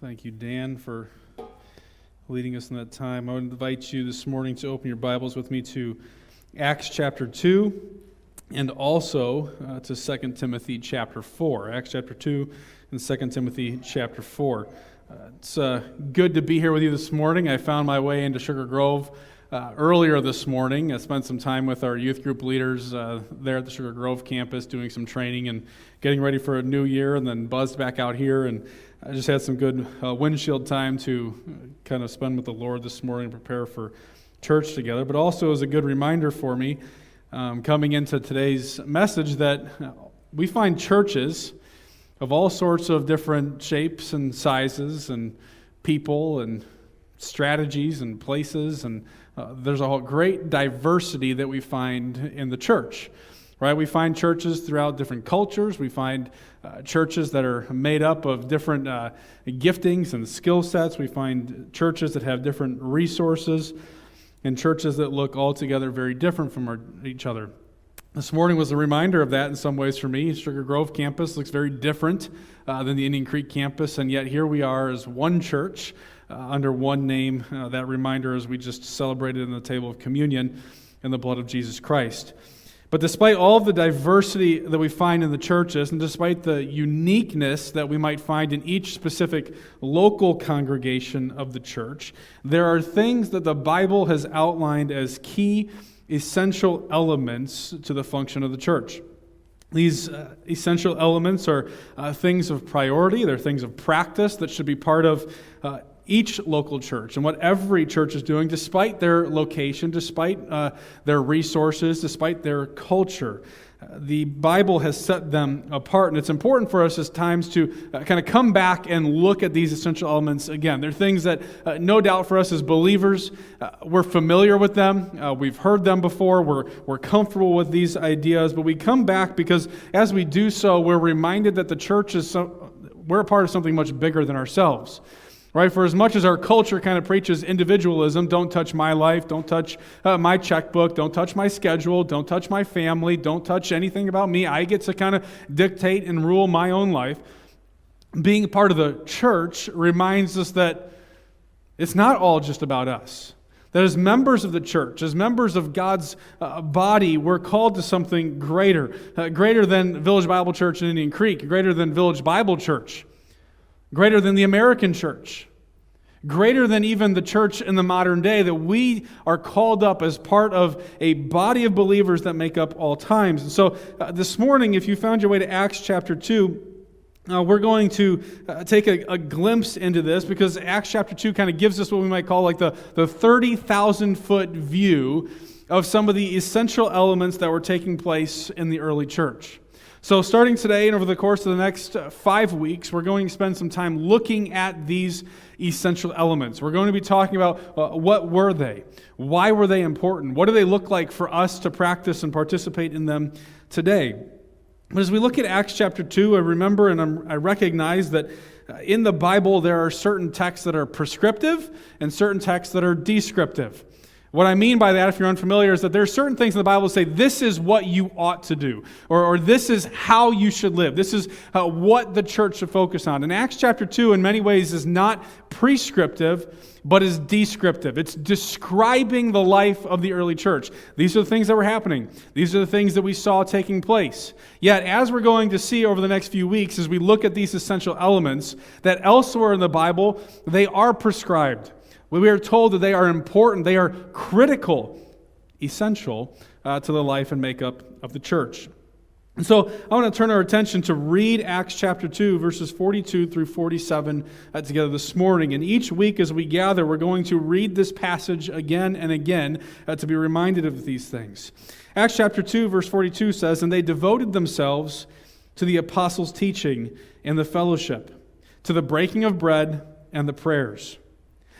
Thank you, Dan, for leading us in that time. I would invite you this morning to open your Bibles with me to Acts chapter 2 and also uh, to 2 Timothy chapter 4. Acts chapter 2 and 2 Timothy chapter 4. Uh, it's uh, good to be here with you this morning. I found my way into Sugar Grove uh, earlier this morning. I spent some time with our youth group leaders uh, there at the Sugar Grove campus doing some training and getting ready for a new year, and then buzzed back out here. And I just had some good uh, windshield time to kind of spend with the Lord this morning, and prepare for church together. But also, was a good reminder for me um, coming into today's message that we find churches of all sorts of different shapes and sizes and people and strategies and places and uh, there's a great diversity that we find in the church right we find churches throughout different cultures we find uh, churches that are made up of different uh, giftings and skill sets we find churches that have different resources and churches that look altogether very different from our, each other this morning was a reminder of that in some ways for me. Sugar Grove campus looks very different uh, than the Indian Creek campus, and yet here we are as one church uh, under one name. Uh, that reminder as we just celebrated in the table of communion in the blood of Jesus Christ. But despite all of the diversity that we find in the churches, and despite the uniqueness that we might find in each specific local congregation of the church, there are things that the Bible has outlined as key, essential elements to the function of the church. These uh, essential elements are uh, things of priority, they're things of practice that should be part of uh, each local church and what every church is doing, despite their location, despite uh, their resources, despite their culture. Uh, the Bible has set them apart, and it's important for us as times to uh, kind of come back and look at these essential elements again. They're things that, uh, no doubt, for us as believers, uh, we're familiar with them. We've heard them before. We're, we're comfortable with these ideas, but we come back because as we do so, we're reminded that the church is so, we're a part of something much bigger than ourselves. Right? For as much as our culture kind of preaches individualism, don't touch my life, don't touch uh, my checkbook, don't touch my schedule, don't touch my family, don't touch anything about me. I get to kind of dictate and rule my own life. Being part of the church reminds us that it's not all just about us. That as members of the church, as members of God's uh, body, we're called to something greater, uh, greater than Village Bible Church in Indian Creek, greater than Village Bible Church greater than the American church, greater than even the church in the modern day, that we are called up as part of a body of believers that make up all times. And so uh, this morning, if you found your way to Acts chapter 2, uh, we're going to uh, take a, a, glimpse into this because Acts chapter 2 kind of gives us what we might call like the, the 30,000 foot view of some of the essential elements that were taking place in the early church. So, starting today and over the course of the next five weeks, we're going to spend some time looking at these essential elements. We're going to be talking about uh, what were they? Why were they important? What do they look like for us to practice and participate in them today? But as we look at Acts chapter 2, I remember and I'm, i recognize that uh, in the Bible there are certain texts that are prescriptive and certain texts that are descriptive. What I mean by that, if you're unfamiliar, is that there are certain things in the Bible that say this is what you ought to do, or, or this is how you should live. This is uh, what the church should focus on. And Acts chapter 2, in many ways, is not prescriptive, but is descriptive. It's describing the life of the early church. These are the things that were happening, these are the things that we saw taking place. Yet, as we're going to see over the next few weeks, as we look at these essential elements, that elsewhere in the Bible, they are prescribed. We are told that they are important, they are critical, essential uh, to the life and makeup of the church. And so I want to turn our attention to read Acts chapter 2, verses 42 through 47 uh, together this morning. And each week as we gather, we're going to read this passage again and again uh, to be reminded of these things. Acts chapter 2, verse 42 says, And they devoted themselves to the apostles' teaching and the fellowship, to the breaking of bread and the prayers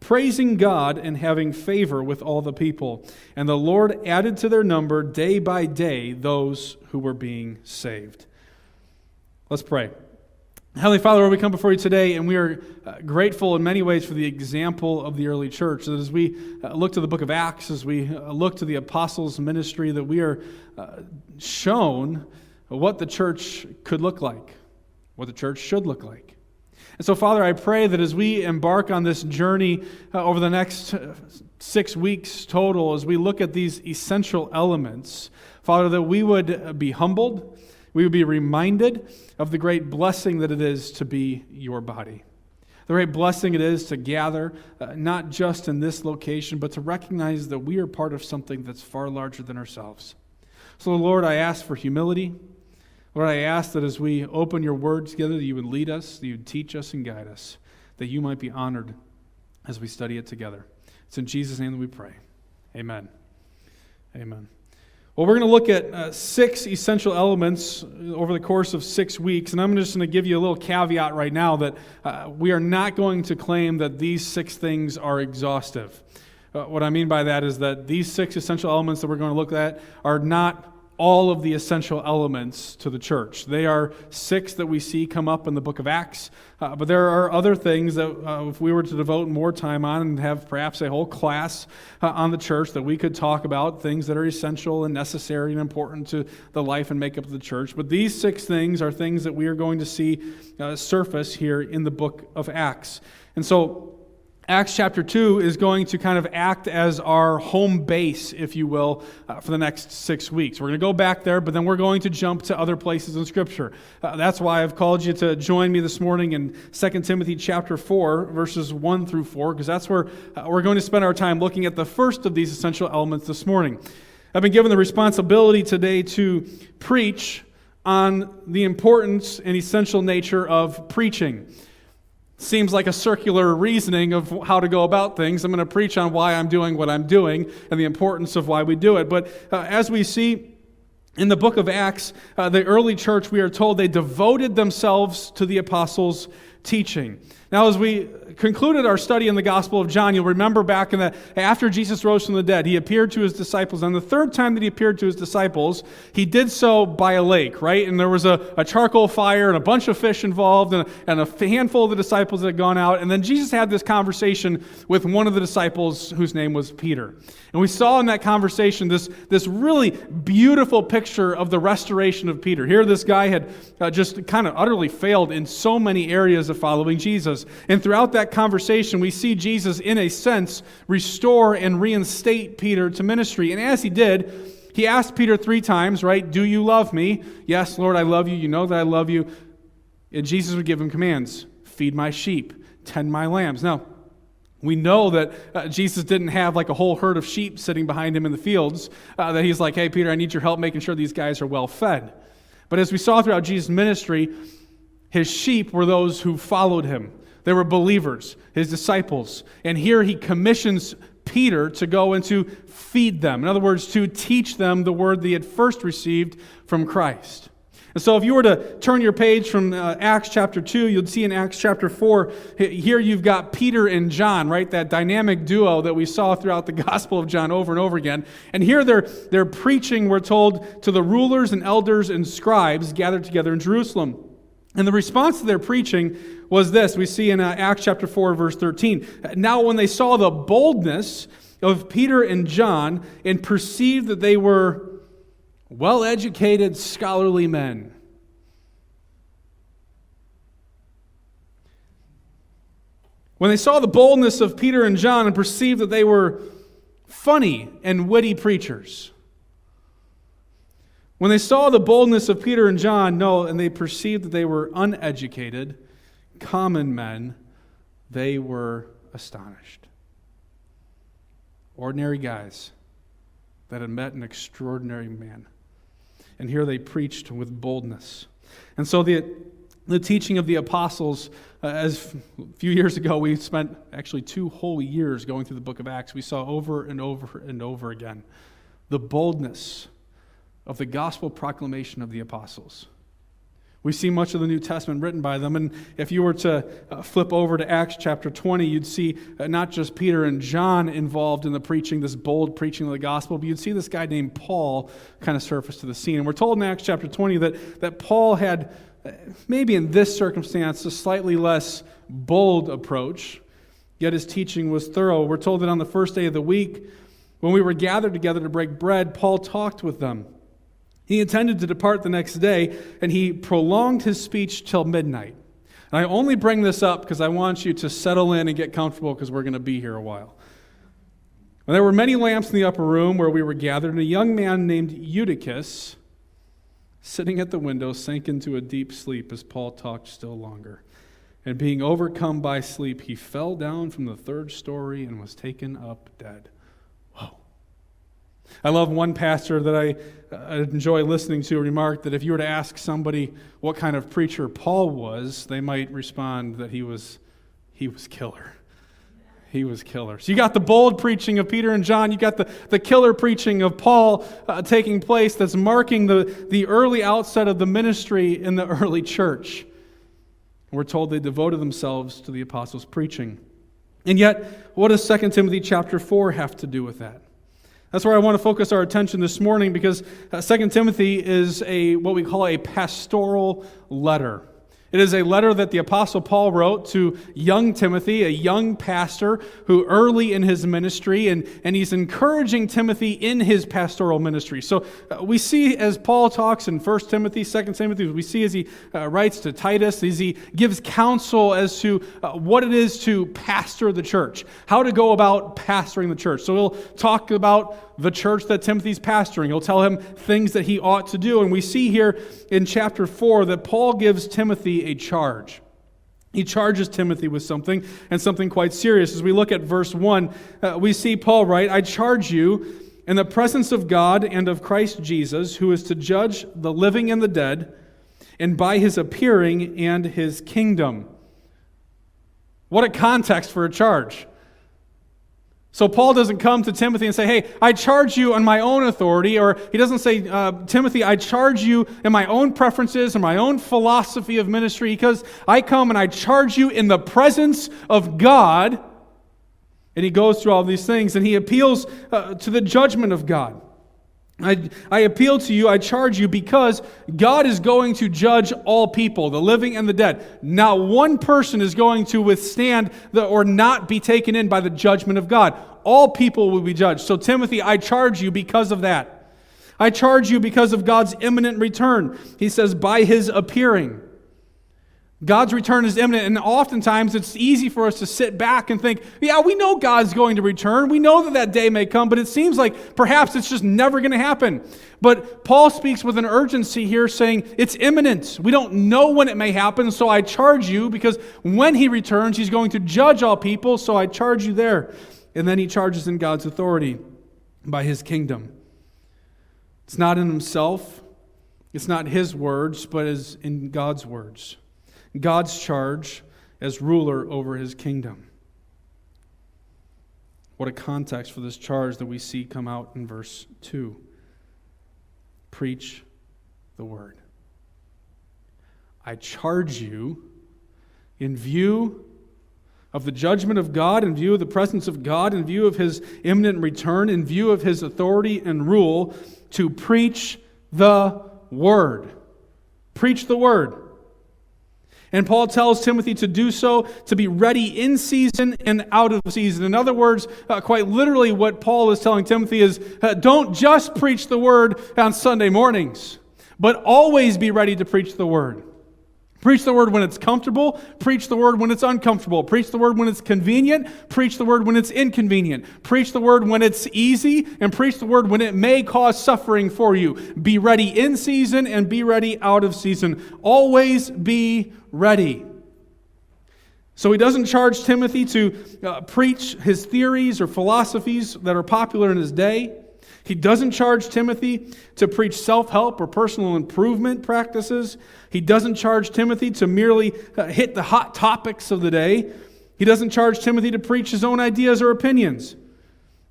praising God and having favor with all the people. And the Lord added to their number day by day those who were being saved. Let's pray. Heavenly Father, we come before you today, and we are uh, grateful in many ways for the example of the early church. That as we uh, look to the book of Acts, as we uh, look to the apostles' ministry, that we are shown what the church could look like, what the church should look like. And so, Father, I pray that as we embark on this journey uh, over the next uh, six weeks total, as we look at these essential elements, Father, that we would be humbled we would be reminded of the great blessing that it is to be your body. The great blessing it is to gather, uh, not just in this location, but to recognize that we are part of something that's far larger than ourselves. So, Lord, I ask for humility. Lord, I ask that as we open your word together, that you would lead us, that you would teach us and guide us, that you might be honored as we study it together. It's in Jesus' name that we pray. Amen. Amen. Well, we're going to look at uh, six essential elements over the course of six weeks, and I'm just going to give you a little caveat right now that uh, we are not going to claim that these six things are exhaustive. Uh, what I mean by that is that these six essential elements that we're going to look at are not all of the essential elements to the church. They are six that we see come up in the book of Acts, uh, but there are other things that uh, if we were to devote more time on and have perhaps a whole class uh, on the church that we could talk about things that are essential and necessary and important to the life and makeup of the church. But these six things are things that we are going to see uh, surface here in the book of Acts. And so Acts chapter 2 is going to kind of act as our home base, if you will, uh, for the next six weeks. We're going to go back there, but then we're going to jump to other places in Scripture. Uh, that's why I've called you to join me this morning in 2 Timothy chapter 4, verses 1 through 4, because that's where uh, we're going to spend our time looking at the first of these essential elements this morning. I've been given the responsibility today to preach on the importance and essential nature of preaching seems like a circular reasoning of how to go about things. I'm going to preach on why I'm doing what I'm doing and the importance of why we do it. But uh, as we see in the book of Acts, uh, the early church, we are told they devoted themselves to the apostles' teaching. Now, as we concluded our study in the Gospel of John, you'll remember back in the after Jesus rose from the dead, he appeared to his disciples. And the third time that he appeared to his disciples, he did so by a lake, right? And there was a, a charcoal fire and a bunch of fish involved, and a, and a handful of the disciples had gone out. And then Jesus had this conversation with one of the disciples whose name was Peter. And we saw in that conversation this, this really beautiful picture of the restoration of Peter. Here, this guy had uh, just kind of utterly failed in so many areas of following Jesus. And throughout that conversation, we see Jesus, in a sense, restore and reinstate Peter to ministry. And as he did, he asked Peter three times, right? Do you love me? Yes, Lord, I love you. You know that I love you. And Jesus would give him commands feed my sheep, tend my lambs. Now, we know that uh, Jesus didn't have like a whole herd of sheep sitting behind him in the fields, uh, that he's like, hey, Peter, I need your help making sure these guys are well fed. But as we saw throughout Jesus' ministry, his sheep were those who followed him. They were believers, his disciples. And here he commissions Peter to go and to feed them. In other words, to teach them the word they had first received from Christ. And so, if you were to turn your page from uh, Acts chapter 2, you'd see in Acts chapter 4, here you've got Peter and John, right? That dynamic duo that we saw throughout the Gospel of John over and over again. And here they're, they're preaching, we're told, to the rulers and elders and scribes gathered together in Jerusalem. And the response to their preaching was this we see in uh, Acts chapter 4, verse 13. Now, when they saw the boldness of Peter and John and perceived that they were well educated, scholarly men, when they saw the boldness of Peter and John and perceived that they were funny and witty preachers, when they saw the boldness of Peter and John, no, and they perceived that they were uneducated, common men, they were astonished. Ordinary guys that had met an extraordinary man. And here they preached with boldness. And so the, the teaching of the apostles, uh, as a few years ago, we spent actually two whole years going through the book of Acts, we saw over and over and over again the boldness of the gospel proclamation of the apostles. We see much of the New Testament written by them. And if you were to uh, flip over to Acts chapter 20, you'd see uh, not just Peter and John involved in the preaching, this bold preaching of the gospel, but you'd see this guy named Paul kind of surface to the scene. And we're told in Acts chapter 20 that, that Paul had, uh, maybe in this circumstance, a slightly less bold approach, yet his teaching was thorough. We're told that on the first day of the week, when we were gathered together to break bread, Paul talked with them. He intended to depart the next day, and he prolonged his speech till midnight. And I only bring this up because I want you to settle in and get comfortable because we're going to be here a while. And there were many lamps in the upper room where we were gathered, and a young man named Eutychus, sitting at the window, sank into a deep sleep as Paul talked still longer. And being overcome by sleep, he fell down from the third story and was taken up dead. I love one pastor that I uh, enjoy listening to remark that if you were to ask somebody what kind of preacher Paul was, they might respond that he was he was killer. He was killer. So you got the bold preaching of Peter and John. You got the, the killer preaching of Paul uh, taking place that's marking the, the early outset of the ministry in the early church. We're told they devoted themselves to the apostles' preaching. And yet, what does 2 Timothy chapter 4 have to do with that? That's where I want to focus our attention this morning because uh, 2 Timothy is a what we call a pastoral letter. It is a letter that the Apostle Paul wrote to young Timothy, a young pastor who early in his ministry, and, and he's encouraging Timothy in his pastoral ministry. So uh, we see as Paul talks in 1 Timothy, 2 Timothy, we see as he uh, writes to Titus, as he gives counsel as to uh, what it is to pastor the church, how to go about pastoring the church. So he'll talk about the church that Timothy's pastoring. He'll tell him things that he ought to do. And we see here in chapter 4 that Paul gives Timothy a charge. He charges Timothy with something, and something quite serious. As we look at verse 1, uh, we see Paul write, I charge you in the presence of God and of Christ Jesus, who is to judge the living and the dead, and by his appearing and his kingdom. What a context for a charge. So Paul doesn't come to Timothy and say, Hey, I charge you on my own authority, or he doesn't say, uh, Timothy, I charge you in my own preferences and my own philosophy of ministry, because I come and I charge you in the presence of God. And he goes through all these things and he appeals uh, to the judgment of God. I, I appeal to you, I charge you, because God is going to judge all people, the living and the dead. Not one person is going to withstand the, or not be taken in by the judgment of God. All people will be judged. So, Timothy, I charge you because of that. I charge you because of God's imminent return. He says, by his appearing. God's return is imminent, and oftentimes it's easy for us to sit back and think, yeah, we know God's going to return. We know that that day may come, but it seems like perhaps it's just never going to happen. But Paul speaks with an urgency here, saying it's imminent. We don't know when it may happen, so I charge you, because when he returns, he's going to judge all people, so I charge you there. And then he charges in God's authority by his kingdom. It's not in himself, it's not his words, but is in God's words. God's charge as ruler over his kingdom. What a context for this charge that we see come out in verse 2. Preach the word. I charge you in view of the judgment of God, in view of the presence of God, in view of his imminent return, in view of his authority and rule, to preach the word. Preach the word. And Paul tells Timothy to do so, to be ready in season and out of season. In other words, uh, quite literally, what Paul is telling Timothy is uh, don't just preach the word on Sunday mornings, but always be ready to preach the word. Preach the word when it's comfortable. Preach the word when it's uncomfortable. Preach the word when it's convenient. Preach the word when it's inconvenient. Preach the word when it's easy. And preach the word when it may cause suffering for you. Be ready in season and be ready out of season. Always be ready. So he doesn't charge Timothy to uh, preach his theories or philosophies that are popular in his day. He doesn't charge Timothy to preach self help or personal improvement practices. He doesn't charge Timothy to merely uh, hit the hot topics of the day. He doesn't charge Timothy to preach his own ideas or opinions.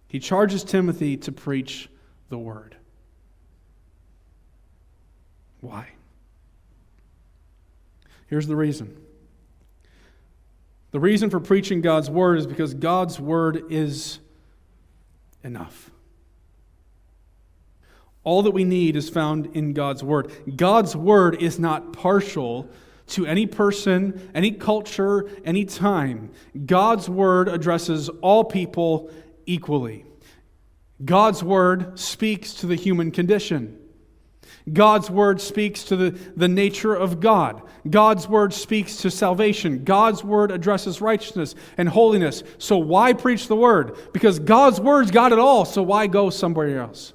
He charges Timothy to preach the word. Why? Here's the reason. The reason for preaching God's word is because God's word is enough. All that we need is found in God's word. God's word is not partial to any person, any culture, any time. God's word addresses all people equally. God's word speaks to the human condition. God's word speaks to the, the nature of God. God's word speaks to salvation. God's word addresses righteousness and holiness. So why preach the word? Because God's word's got it all, so why go somewhere else?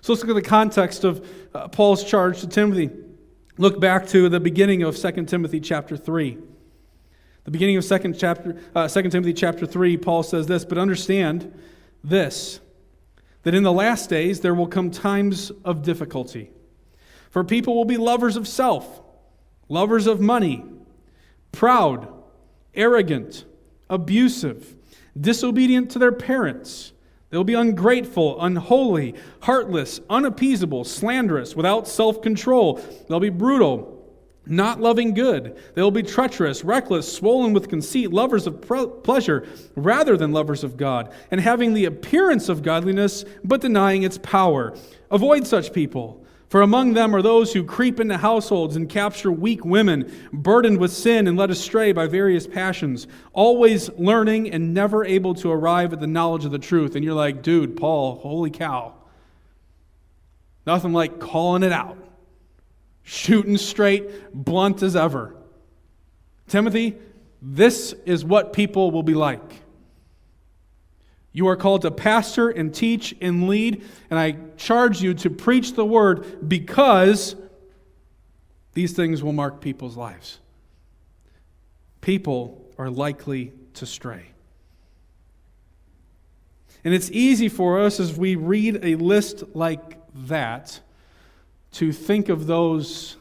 So let's look at the context of uh, Paul's charge to Timothy. Look back to the beginning of 2 Timothy chapter 3. The beginning of 2 chapter, uh, 2 Timothy chapter 3, Paul says this, but understand this that in the last days there will come times of difficulty. For people will be lovers of self, lovers of money, proud, arrogant, abusive, disobedient to their parents. They'll be ungrateful, unholy, heartless, unappeasable, slanderous, without self control. They'll be brutal not loving good. They will be treacherous, reckless, swollen with conceit, lovers of pleasure rather than lovers of God, and having the appearance of godliness, but denying its power. Avoid such people. For among them are those who creep into households and capture weak women, burdened with sin and led astray by various passions, always learning and never able to arrive at the knowledge of the truth. And you're like, dude, Paul, holy cow. Nothing like calling it out shooting straight, blunt as ever. Timothy, this is what people will be like. You are called to pastor and teach and lead, and I charge you to preach the word because these things will mark people's lives. People are likely to stray. And it's easy for us as we read a list like that to think of those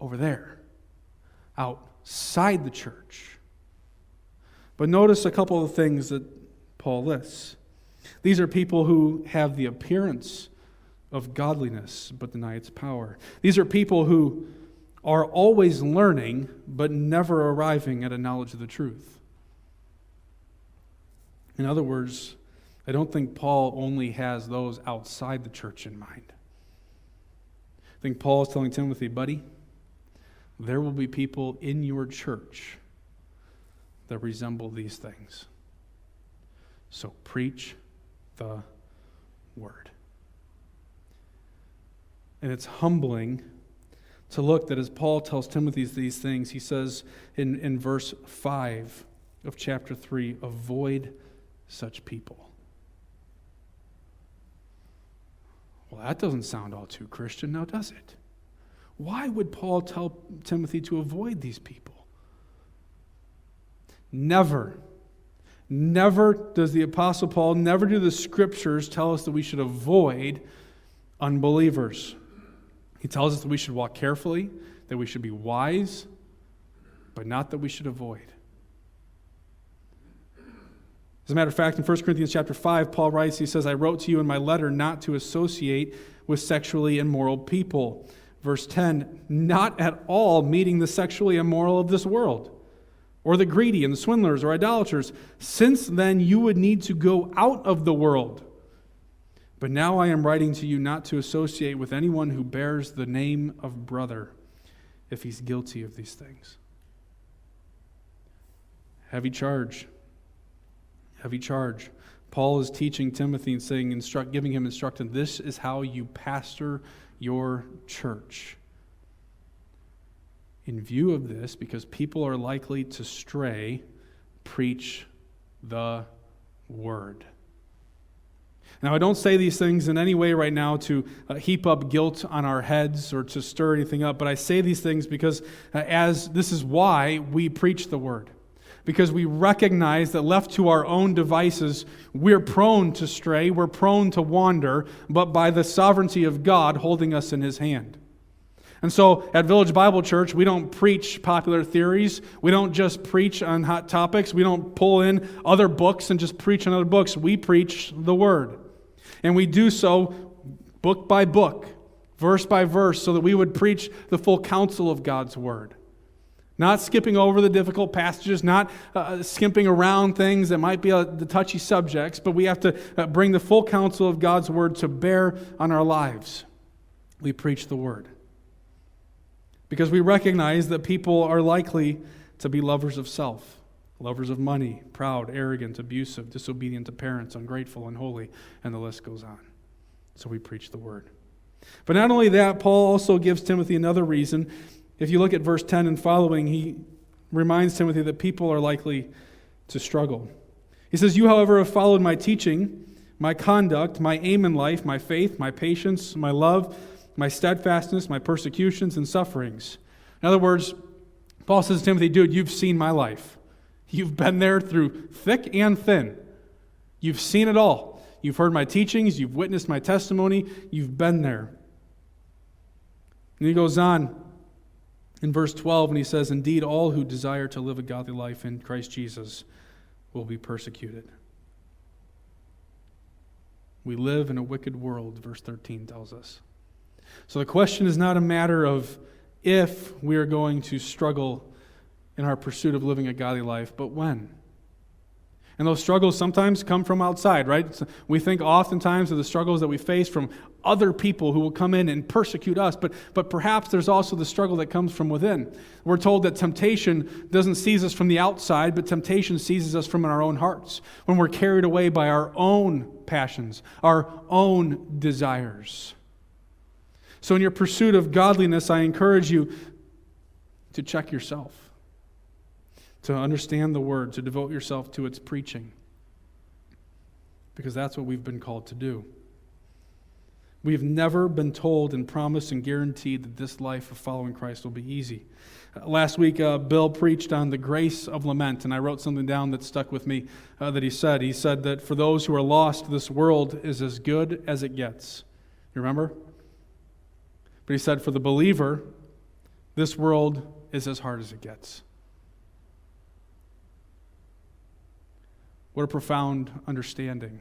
over there, outside the church. But notice a couple of things that Paul lists. These are people who have the appearance of godliness but deny its power. These are people who are always learning but never arriving at a knowledge of the truth. In other words, I don't think Paul only has those outside the church in mind. Think Paul is telling Timothy, buddy, there will be people in your church that resemble these things. So preach the word. And it's humbling to look that as Paul tells Timothy these things, he says in, in verse 5 of chapter 3 avoid such people. Well, that doesn't sound all too Christian now, does it? Why would Paul tell Timothy to avoid these people? Never, never does the Apostle Paul, never do the scriptures tell us that we should avoid unbelievers. He tells us that we should walk carefully, that we should be wise, but not that we should avoid. As a matter of fact, in 1 Corinthians chapter 5, Paul writes, he says, I wrote to you in my letter not to associate with sexually immoral people. Verse 10, not at all meeting the sexually immoral of this world, or the greedy and the swindlers or idolaters. Since then you would need to go out of the world. But now I am writing to you not to associate with anyone who bears the name of brother if he's guilty of these things. Heavy charge heavy charge. Paul is teaching Timothy and saying, instruct, giving him instruction. This is how you pastor your church. In view of this, because people are likely to stray, preach the word. Now, I don't say these things in any way right now to uh, heap up guilt on our heads or to stir anything up, but I say these things because uh, as this is why we preach the word because we recognize that left to our own devices, we're prone to stray, we're prone to wander, but by the sovereignty of God holding us in His hand. And so at Village Bible Church, we don't preach popular theories. We don't just preach on hot topics. We don't pull in other books and just preach on other books. We preach the Word. And we do so book by book, verse by verse, so that we would preach the full counsel of God's word. Not skipping over the difficult passages, not uh, skimping around things that might be uh, the touchy subjects, but we have to uh, bring the full counsel of God's word to bear on our lives. We preach the word. Because we recognize that people are likely to be lovers of self, lovers of money, proud, arrogant, abusive, disobedient to parents, ungrateful, unholy, and the list goes on. So we preach the word. But not only that, Paul also gives Timothy another reason. If you look at verse 10 and following, he reminds Timothy that people are likely to struggle. He says, You, however, have followed my teaching, my conduct, my aim in life, my faith, my patience, my love, my steadfastness, my persecutions, and sufferings. In other words, Paul says to Timothy, Dude, you've seen my life. You've been there through thick and thin. You've seen it all. You've heard my teachings, you've witnessed my testimony, you've been there. And he goes on in verse 12 and he says, Indeed, all who desire to live a godly life in Christ Jesus will be persecuted. We live in a wicked world, verse 13 tells us. So the question is not a matter of if we are going to struggle in our pursuit of living a godly life, but when. And those struggles sometimes come from outside, right? We think oftentimes of the struggles that we face from other people who will come in and persecute us, but, but perhaps there's also the struggle that comes from within. We're told that temptation doesn't seize us from the outside, but temptation seizes us from our own hearts when we're carried away by our own passions, our own desires. So, in your pursuit of godliness, I encourage you to check yourself to understand the word, to devote yourself to its preaching. Because that's what we've been called to do. We've never been told and promised and guaranteed that this life of following Christ will be easy. Uh, last week, uh, Bill preached on the grace of lament, and I wrote something down that stuck with me uh, that he said. He said that for those who are lost, this world is as good as it gets. You remember? But he said, for the believer, this world is as hard as it gets. What a profound understanding.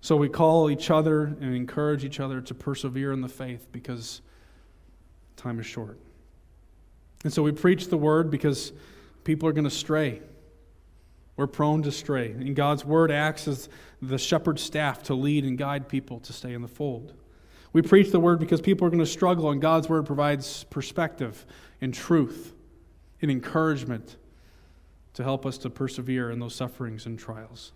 So we call each other and encourage each other to persevere in the faith because time is short. And so we preach the word because people are going to stray. We're prone to stray. And God's word acts as the shepherd's staff to lead and guide people to stay in the fold. We preach the word because people are going to struggle, and God's word provides perspective and truth and encouragement to help us to persevere in those sufferings and trials.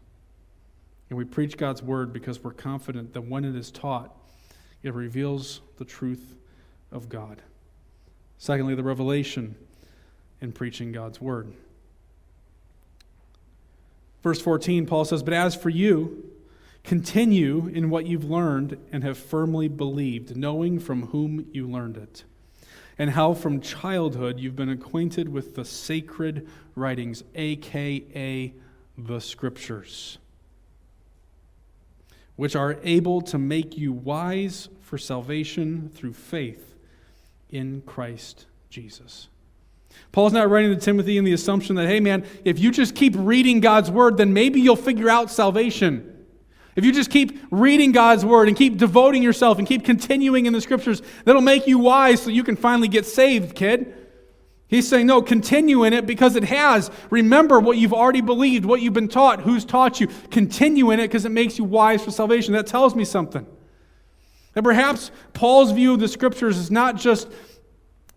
And we preach God's word because we're confident that when it is taught, it reveals the truth of God. Secondly, the revelation in preaching God's word. Verse 14, Paul says, But as for you, continue in what you've learned and have firmly believed, knowing from whom you learned it and how from childhood you've been acquainted with the sacred writings, aka the scriptures, which are able to make you wise for salvation through faith in Christ Jesus. Paul's not writing to Timothy in the assumption that, hey man, if you just keep reading God's word, then maybe you'll figure out salvation. If you just keep reading God's word and keep devoting yourself and keep continuing in the scriptures, that'll make you wise so you can finally get saved, kid. He's saying, no, continue in it because it has. Remember what you've already believed, what you've been taught, who's taught you. Continue in it because it makes you wise for salvation. That tells me something. That perhaps Paul's view of the scriptures is not just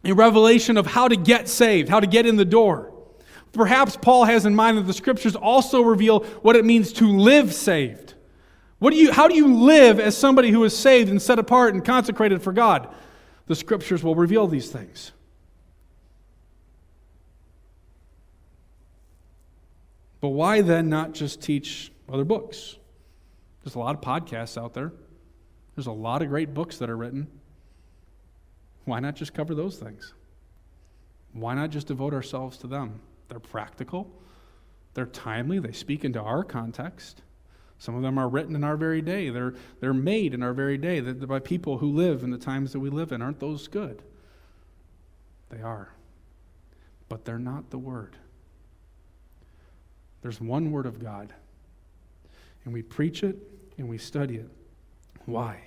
a revelation of how to get saved, how to get in the door. Perhaps Paul has in mind that the scriptures also reveal what it means to live saved. What do you, how do you live as somebody who is saved and set apart and consecrated for God? The scriptures will reveal these things. But why then not just teach other books? There's a lot of podcasts out there. There's a lot of great books that are written. Why not just cover those things? Why not just devote ourselves to them? They're practical, they're timely, they speak into our context. Some of them are written in our very day. They're, they're made in our very day by people who live in the times that we live in. Aren't those good? They are. But they're not the Word. There's one Word of God. And we preach it and we study it. Why?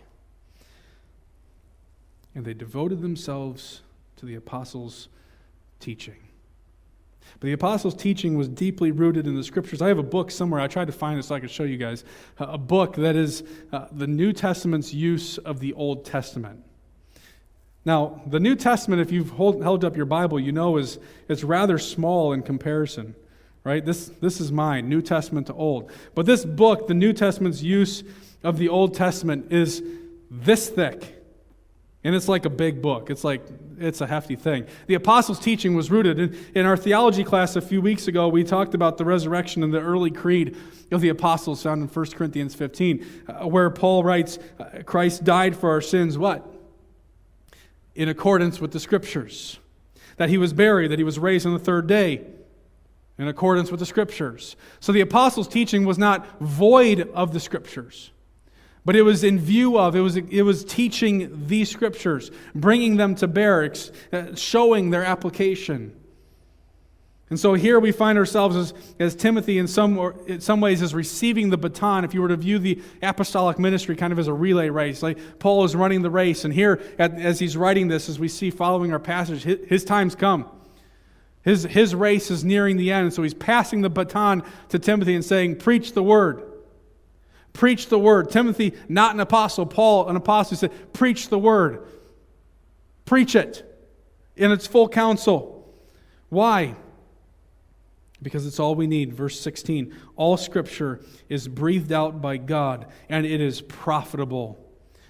and they devoted themselves to the apostles' teaching. But the apostles' teaching was deeply rooted in the scriptures. I have a book somewhere. I tried to find it so I could show you guys. A book that is uh, the New Testament's use of the Old Testament. Now, the New Testament, if you've hold, held up your Bible, you know is it's rather small in comparison, right? This, this is mine, New Testament to Old. But this book, the New Testament's use of the Old Testament, is this thick. And it's like a big book. It's like, it's a hefty thing. The apostles' teaching was rooted in, in our theology class a few weeks ago. We talked about the resurrection and the early creed of the apostles found in 1 Corinthians 15, uh, where Paul writes, uh, Christ died for our sins, what? In accordance with the scriptures. That he was buried, that he was raised on the third day, in accordance with the scriptures. So the apostles' teaching was not void of the scriptures. But it was in view of, it was, it was teaching these scriptures, bringing them to bear, uh, showing their application. And so here we find ourselves as, as Timothy, in some, or in some ways, is receiving the baton. If you were to view the apostolic ministry kind of as a relay race, like Paul is running the race. And here, at, as he's writing this, as we see following our passage, his, his time's come. His, his race is nearing the end. So he's passing the baton to Timothy and saying, Preach the word. Preach the word. Timothy, not an apostle. Paul, an apostle, said, Preach the word. Preach it in its full counsel. Why? Because it's all we need. Verse 16 All scripture is breathed out by God, and it is profitable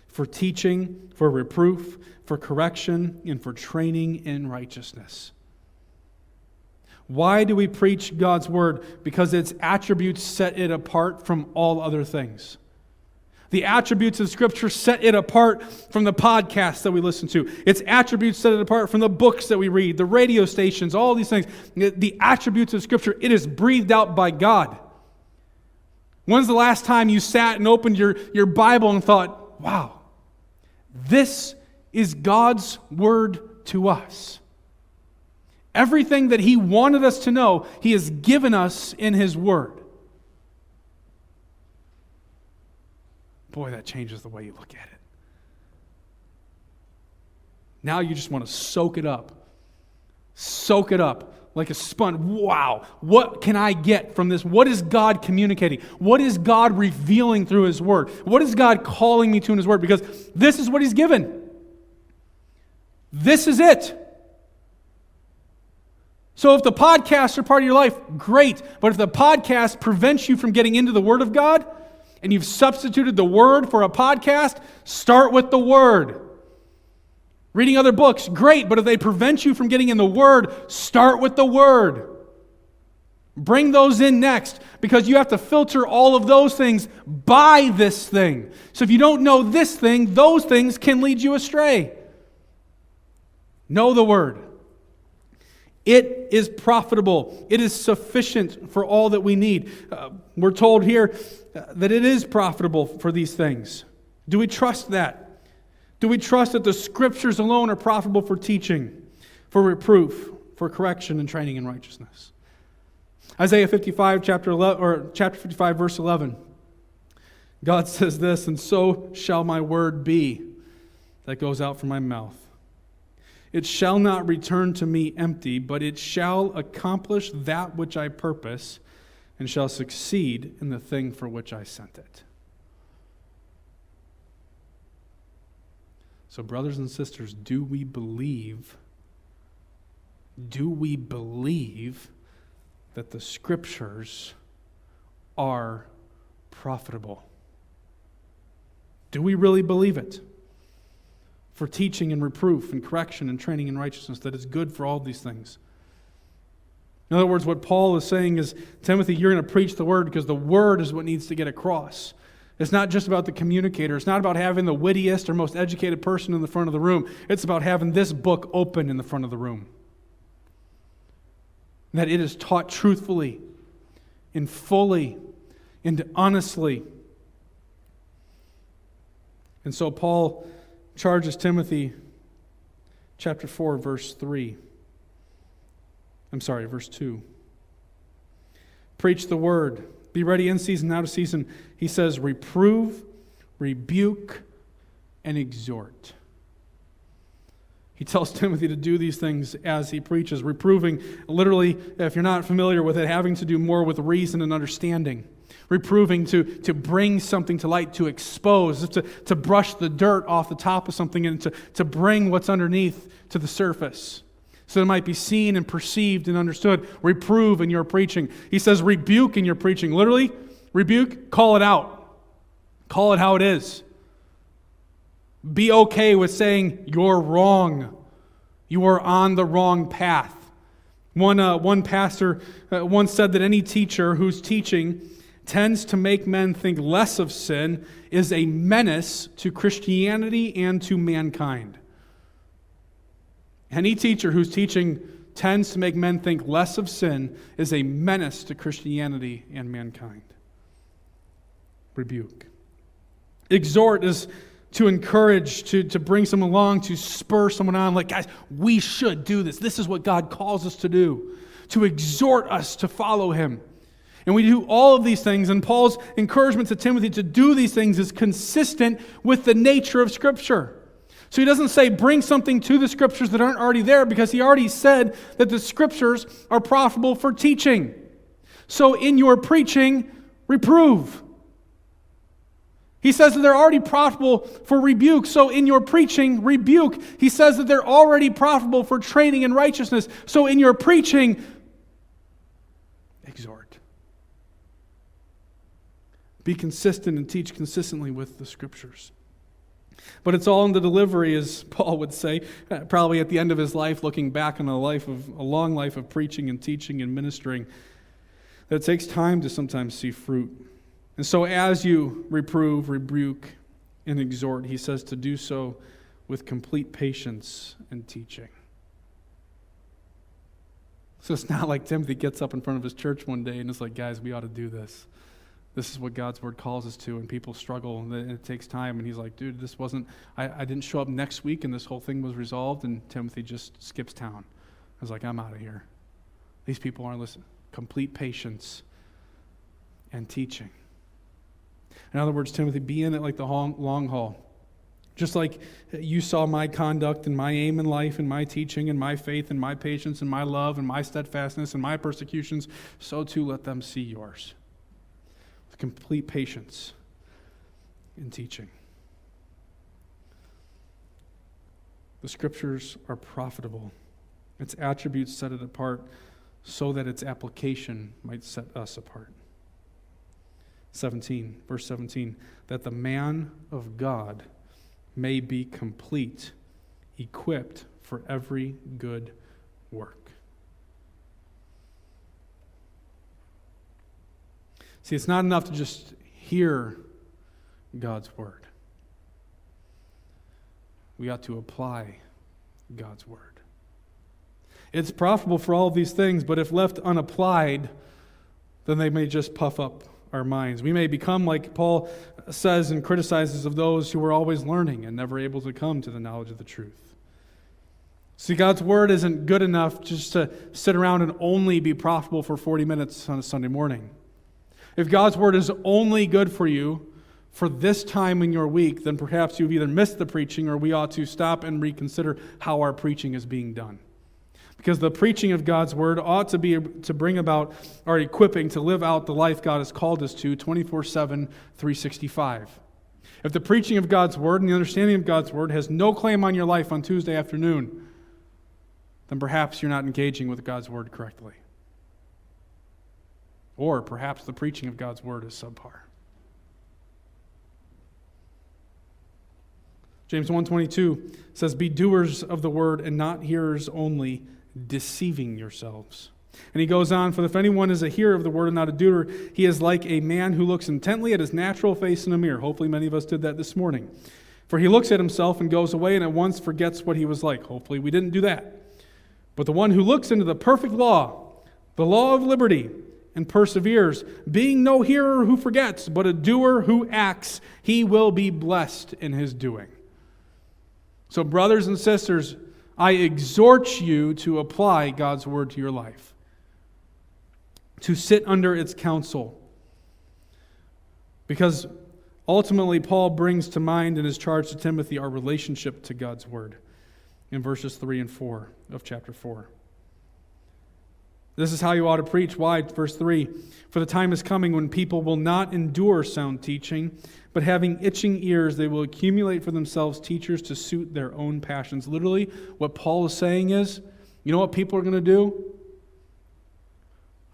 for teaching, for reproof, for correction, and for training in righteousness why do we preach God's word? Because its attributes set it apart from all other things. The attributes of Scripture set it apart from the podcasts that we listen to. Its attributes set it apart from the books that we read, the radio stations, all these things. The attributes of Scripture, it is breathed out by God. When's the last time you sat and opened your, your Bible and thought, wow, this is God's word to us? Everything that He wanted us to know, He has given us in His Word. Boy, that changes the way you look at it. Now you just want to soak it up. Soak it up like a sponge. Wow, what can I get from this? What is God communicating? What is God revealing through His Word? What is God calling me to in His Word? Because this is what He's given. This is it. So if the podcasts are part of your life, great. But if the podcast prevents you from getting into the Word of God, and you've substituted the Word for a podcast, start with the Word. Reading other books, great. But if they prevent you from getting in the Word, start with the Word. Bring those in next because you have to filter all of those things by this thing. So if you don't know this thing, those things can lead you astray. Know the Word. It is profitable. It is sufficient for all that we need. Uh, we're told here uh, that it is profitable for these things. Do we trust that? Do we trust that the scriptures alone are profitable for teaching, for reproof, for correction and training in righteousness? Isaiah 55, chapter 11, or chapter 55, verse 11. God says this, and so shall my word be that goes out from my mouth. It shall not return to me empty, but it shall accomplish that which I purpose and shall succeed in the thing for which I sent it. So, brothers and sisters, do we believe? Do we believe that the scriptures are profitable? Do we really believe it? For teaching and reproof and correction and training in righteousness, that is good for all these things. In other words, what Paul is saying is, Timothy, you're going to preach the word because the word is what needs to get across. It's not just about the communicator. It's not about having the wittiest or most educated person in the front of the room. It's about having this book open in the front of the room. That it is taught truthfully and fully and honestly. And so Paul charges Timothy, chapter 4, verse 3. I'm sorry, verse 2. Preach the word. Be ready in season, out of season. He says, reprove, rebuke, and exhort. He tells Timothy to do these things as he preaches, reproving, literally, if you're not familiar with it, having to do more with reason and understanding. Reproving to, to bring something to light, to expose, to, to brush the dirt off the top of something, and to, to bring what's underneath to the surface so it might be seen and perceived and understood. Reprove in your preaching. He says rebuke in your preaching. Literally, rebuke, call it out. Call it how it is. Be okay with saying you're wrong. You are on the wrong path. One, uh, one pastor uh, once said that any teacher who's teaching tends to make men think less of sin is a menace to Christianity and to mankind. Any teacher whose teaching tends to make men think less of sin is a menace to Christianity and mankind. Rebuke. Exhort is to encourage, to, to bring someone along, to spur someone on. Like, guys, we should do this. This is what God calls us to do, to exhort us to follow Him. And we do all of these things, and Paul's encouragement to Timothy to do these things is consistent with the nature of Scripture. So he doesn't say bring something to the scriptures that aren't already there because he already said that the scriptures are profitable for teaching. So in your preaching, reprove. He says that they're already profitable for rebuke. So in your preaching, rebuke. He says that they're already profitable for training in righteousness. So in your preaching, exhort. Be consistent and teach consistently with the scriptures. But it's all in the delivery, as Paul would say, uh, probably at the end of his life, looking back on a life of a long life of preaching and teaching and ministering, that it takes time to sometimes see fruit. And so, as you reprove, rebuke, and exhort, he says to do so with complete patience and teaching. So it's not like Timothy gets up in front of his church one day and is like, guys, we ought to do this this is what God's word calls us to, and people struggle, and it takes time. And he's like, dude, this wasn't, I, I didn't show up next week, and this whole thing was resolved, and Timothy just skips town. I was like, I'm out of here. These people aren't listening. Complete patience and teaching. In other words, Timothy, be in it like the long haul. Just like you saw my conduct and my aim in life and my teaching and my faith and my patience and my love and my steadfastness and my persecutions, so too let them see yours complete patience in teaching. The scriptures are profitable. Its attributes set it apart so that its application might set us apart. 17, verse 17, that the man of God may be complete, equipped for every good work. See, it's not enough to just hear God's word. We ought to apply God's word. It's profitable for all of these things, but if left unapplied, then they may just puff up our minds. We may become, like Paul says and criticizes, of those who are always learning and never able to come to the knowledge of the truth. See, God's word isn't good enough just to sit around and only be profitable for 40 minutes on a Sunday morning. If God's word is only good for you for this time in your week, then perhaps you've either missed the preaching or we ought to stop and reconsider how our preaching is being done. Because the preaching of God's word ought to be to bring about our equipping to live out the life God has called us to 24 7, 365. If the preaching of God's word and the understanding of God's word has no claim on your life on Tuesday afternoon, then perhaps you're not engaging with God's word correctly. Or perhaps the preaching of God's word is subpar. James 1:22 says be doers of the word and not hearers only deceiving yourselves. And he goes on for if anyone is a hearer of the word and not a doer he is like a man who looks intently at his natural face in a mirror. Hopefully many of us did that this morning. For he looks at himself and goes away and at once forgets what he was like. Hopefully we didn't do that. But the one who looks into the perfect law, the law of liberty, and perseveres, being no hearer who forgets, but a doer who acts, he will be blessed in his doing. So, brothers and sisters, I exhort you to apply God's word to your life, to sit under its counsel. Because ultimately, Paul brings to mind in his charge to Timothy our relationship to God's word. in verses 3 and 4 of chapter 4. This is how you ought to preach. Why? Verse 3 For the time is coming when people will not endure sound teaching, but having itching ears, they will accumulate for themselves teachers to suit their own passions. Literally, what Paul is saying is you know what people are going to do?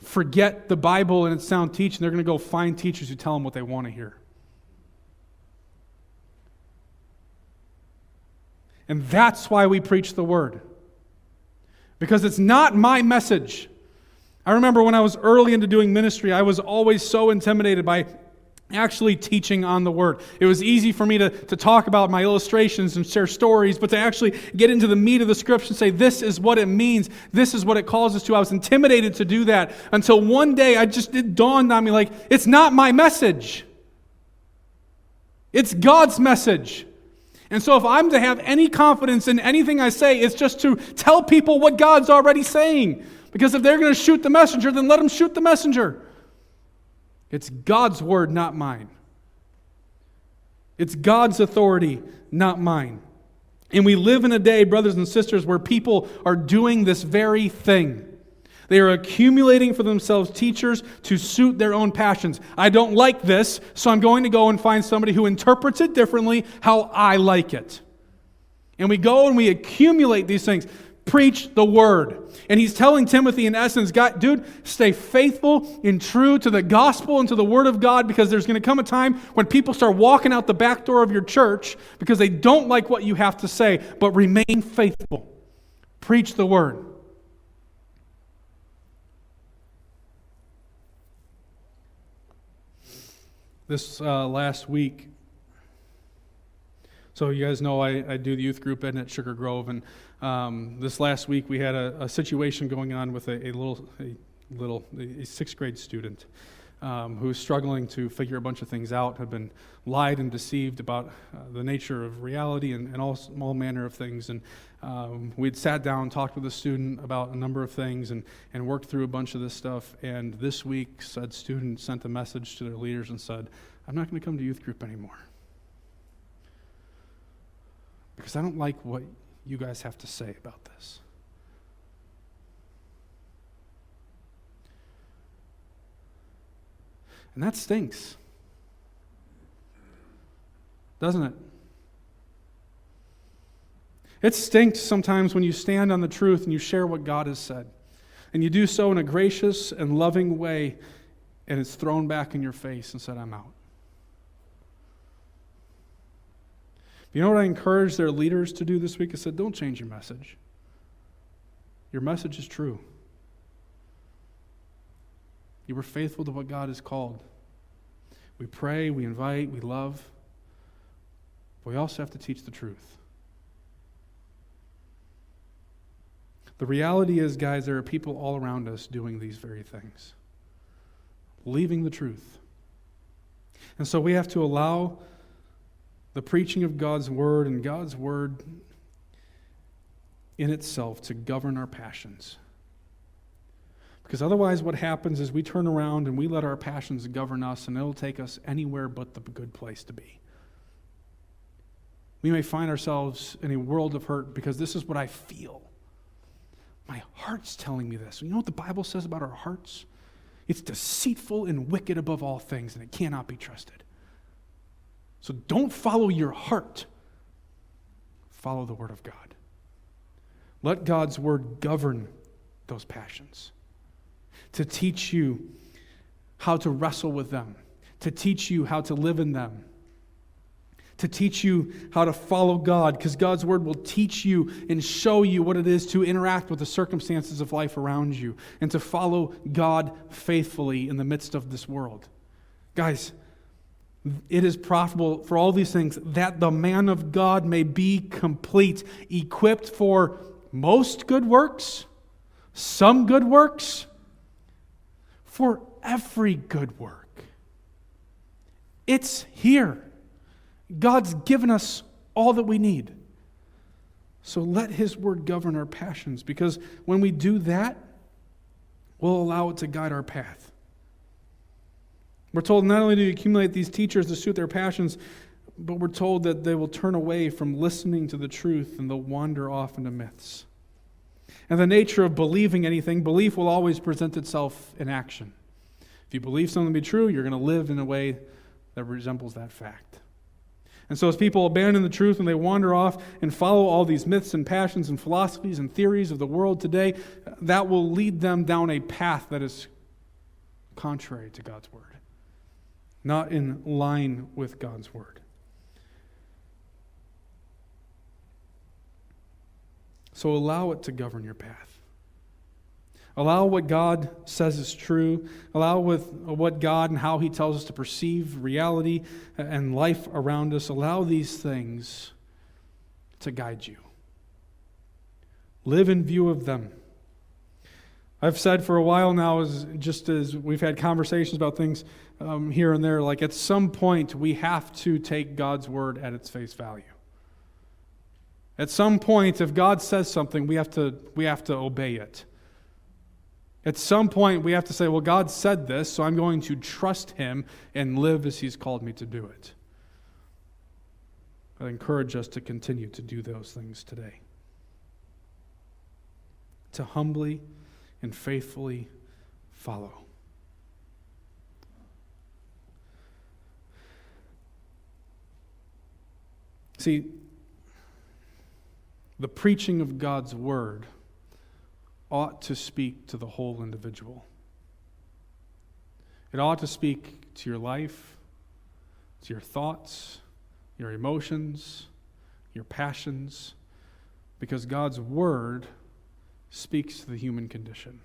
Forget the Bible and its sound teaching. They're going to go find teachers who tell them what they want to hear. And that's why we preach the word. Because it's not my message. I remember when I was early into doing ministry, I was always so intimidated by actually teaching on the Word. It was easy for me to, to talk about my illustrations and share stories, but to actually get into the meat of the Scripture and say, this is what it means, this is what it calls us to. I was intimidated to do that until one day I just, it dawned on me like, it's not my message, it's God's message. And so, if I'm to have any confidence in anything I say, it's just to tell people what God's already saying. Because if they're going to shoot the messenger, then let them shoot the messenger. It's God's word, not mine. It's God's authority, not mine. And we live in a day, brothers and sisters, where people are doing this very thing. They are accumulating for themselves teachers to suit their own passions. I don't like this, so I'm going to go and find somebody who interprets it differently how I like it. And we go and we accumulate these things preach the word. And he's telling Timothy, in essence, God, dude, stay faithful and true to the gospel and to the word of God because there's going to come a time when people start walking out the back door of your church because they don't like what you have to say, but remain faithful. Preach the word. This uh, last week, so you guys know I, I do the youth group at Sugar Grove, and um, this last week, we had a, a situation going on with a, a little, a little, a sixth grade student um, who's struggling to figure a bunch of things out, have been lied and deceived about uh, the nature of reality and, and all, all manner of things. And um, we'd sat down, talked with the student about a number of things, and, and worked through a bunch of this stuff. And this week, said student sent a message to their leaders and said, I'm not going to come to youth group anymore. Because I don't like what you guys have to say about this. And that stinks. Doesn't it? It stinks sometimes when you stand on the truth and you share what God has said. And you do so in a gracious and loving way, and it's thrown back in your face and said, I'm out. You know what I encouraged their leaders to do this week? I said, don't change your message. Your message is true. You were faithful to what God has called. We pray, we invite, we love, but we also have to teach the truth. The reality is, guys, there are people all around us doing these very things, leaving the truth. And so we have to allow the preaching of God's word and God's word in itself to govern our passions. Because otherwise, what happens is we turn around and we let our passions govern us, and it'll take us anywhere but the good place to be. We may find ourselves in a world of hurt because this is what I feel. My heart's telling me this. You know what the Bible says about our hearts? It's deceitful and wicked above all things, and it cannot be trusted. So don't follow your heart, follow the Word of God. Let God's Word govern those passions to teach you how to wrestle with them, to teach you how to live in them, to teach you how to follow God, because God's Word will teach you and show you what it is to interact with the circumstances of life around you and to follow God faithfully in the midst of this world. Guys, it is profitable for all these things that the man of God may be complete, equipped for most good works, some good works, for every good work. It's here. God's given us all that we need. So let His word govern our passions because when we do that, we'll allow it to guide our path. We're told not only to accumulate these teachers to suit their passions, but we're told that they will turn away from listening to the truth and they'll wander off into myths. And the nature of believing anything, belief will always present itself in action. If you believe something to be true, you're going to live in a way that resembles that fact. And so, as people abandon the truth and they wander off and follow all these myths and passions and philosophies and theories of the world today, that will lead them down a path that is contrary to God's word, not in line with God's word. So, allow it to govern your path. Allow what God says is true. Allow with what God and how He tells us to perceive reality and life around us. Allow these things to guide you. Live in view of them. I've said for a while now, as just as we've had conversations about things um, here and there, like at some point we have to take God's word at its face value. At some point, if God says something, we have to, we have to obey it. At some point, we have to say, well, God said this, so I'm going to trust him and live as he's called me to do it. I encourage us to continue to do those things today. To humbly and faithfully follow. See, the preaching of God's word ought to speak to the whole individual. It ought to speak to your life, to your thoughts, your emotions, your passions, because God's Word speaks to the human condition.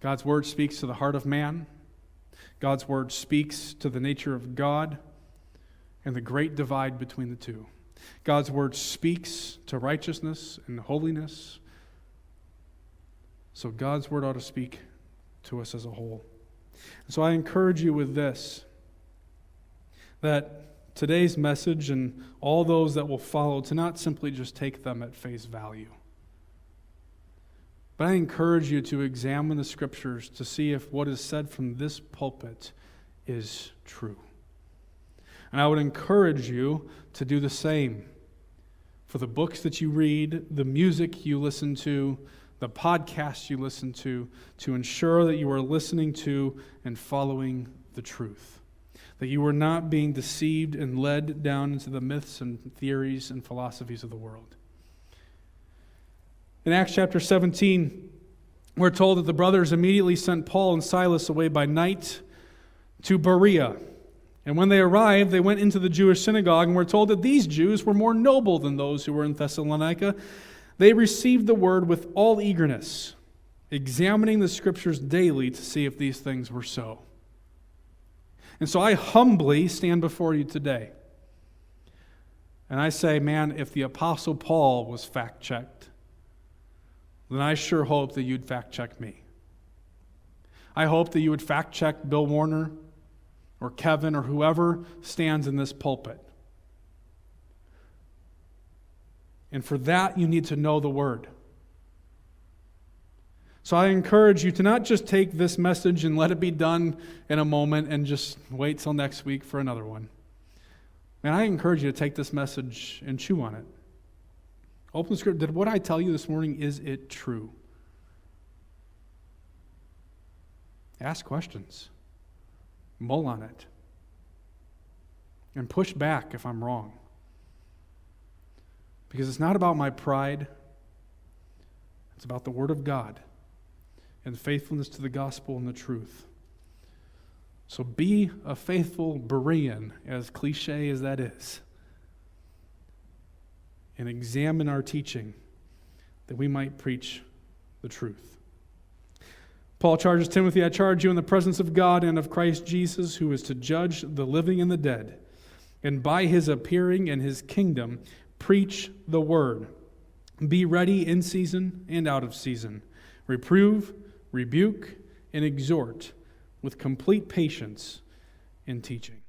God's Word speaks to the heart of man. God's Word speaks to the nature of God and the great divide between the two. God's Word speaks to righteousness and holiness so God's word ought to speak to us as a whole. So I encourage you with this that today's message and all those that will follow to not simply just take them at face value. But I encourage you to examine the scriptures to see if what is said from this pulpit is true. And I would encourage you to do the same for the books that you read, the music you listen to, the podcasts you listen to, to ensure that you are listening to and following the truth. That you are not being deceived and led down into the myths and theories and philosophies of the world. In Acts chapter 17, we're told that the brothers immediately sent Paul and Silas away by night to Berea. And when they arrived, they went into the Jewish synagogue and were told that these Jews were more noble than those who were in Thessalonica they received the word with all eagerness, examining the scriptures daily to see if these things were so. And so I humbly stand before you today. And I say, man, if the Apostle Paul was fact checked, then I sure hope that you'd fact check me. I hope that you would fact check Bill Warner or Kevin or whoever stands in this pulpit. And for that, you need to know the Word. So I encourage you to not just take this message and let it be done in a moment and just wait till next week for another one. And I encourage you to take this message and chew on it. Open the script. Did what I tell you this morning, is it true? Ask questions. Mull on it. And push back if I'm wrong. Because it's not about my pride, it's about the Word of God and faithfulness to the gospel and the truth. So be a faithful Berean, as cliche as that is, and examine our teaching that we might preach the truth. Paul charges Timothy, I charge you in the presence of God and of Christ Jesus, who is to judge the living and the dead, and by his appearing in his kingdom Preach the word. Be ready in season and out of season. Reprove, rebuke, and exhort with complete patience in teaching.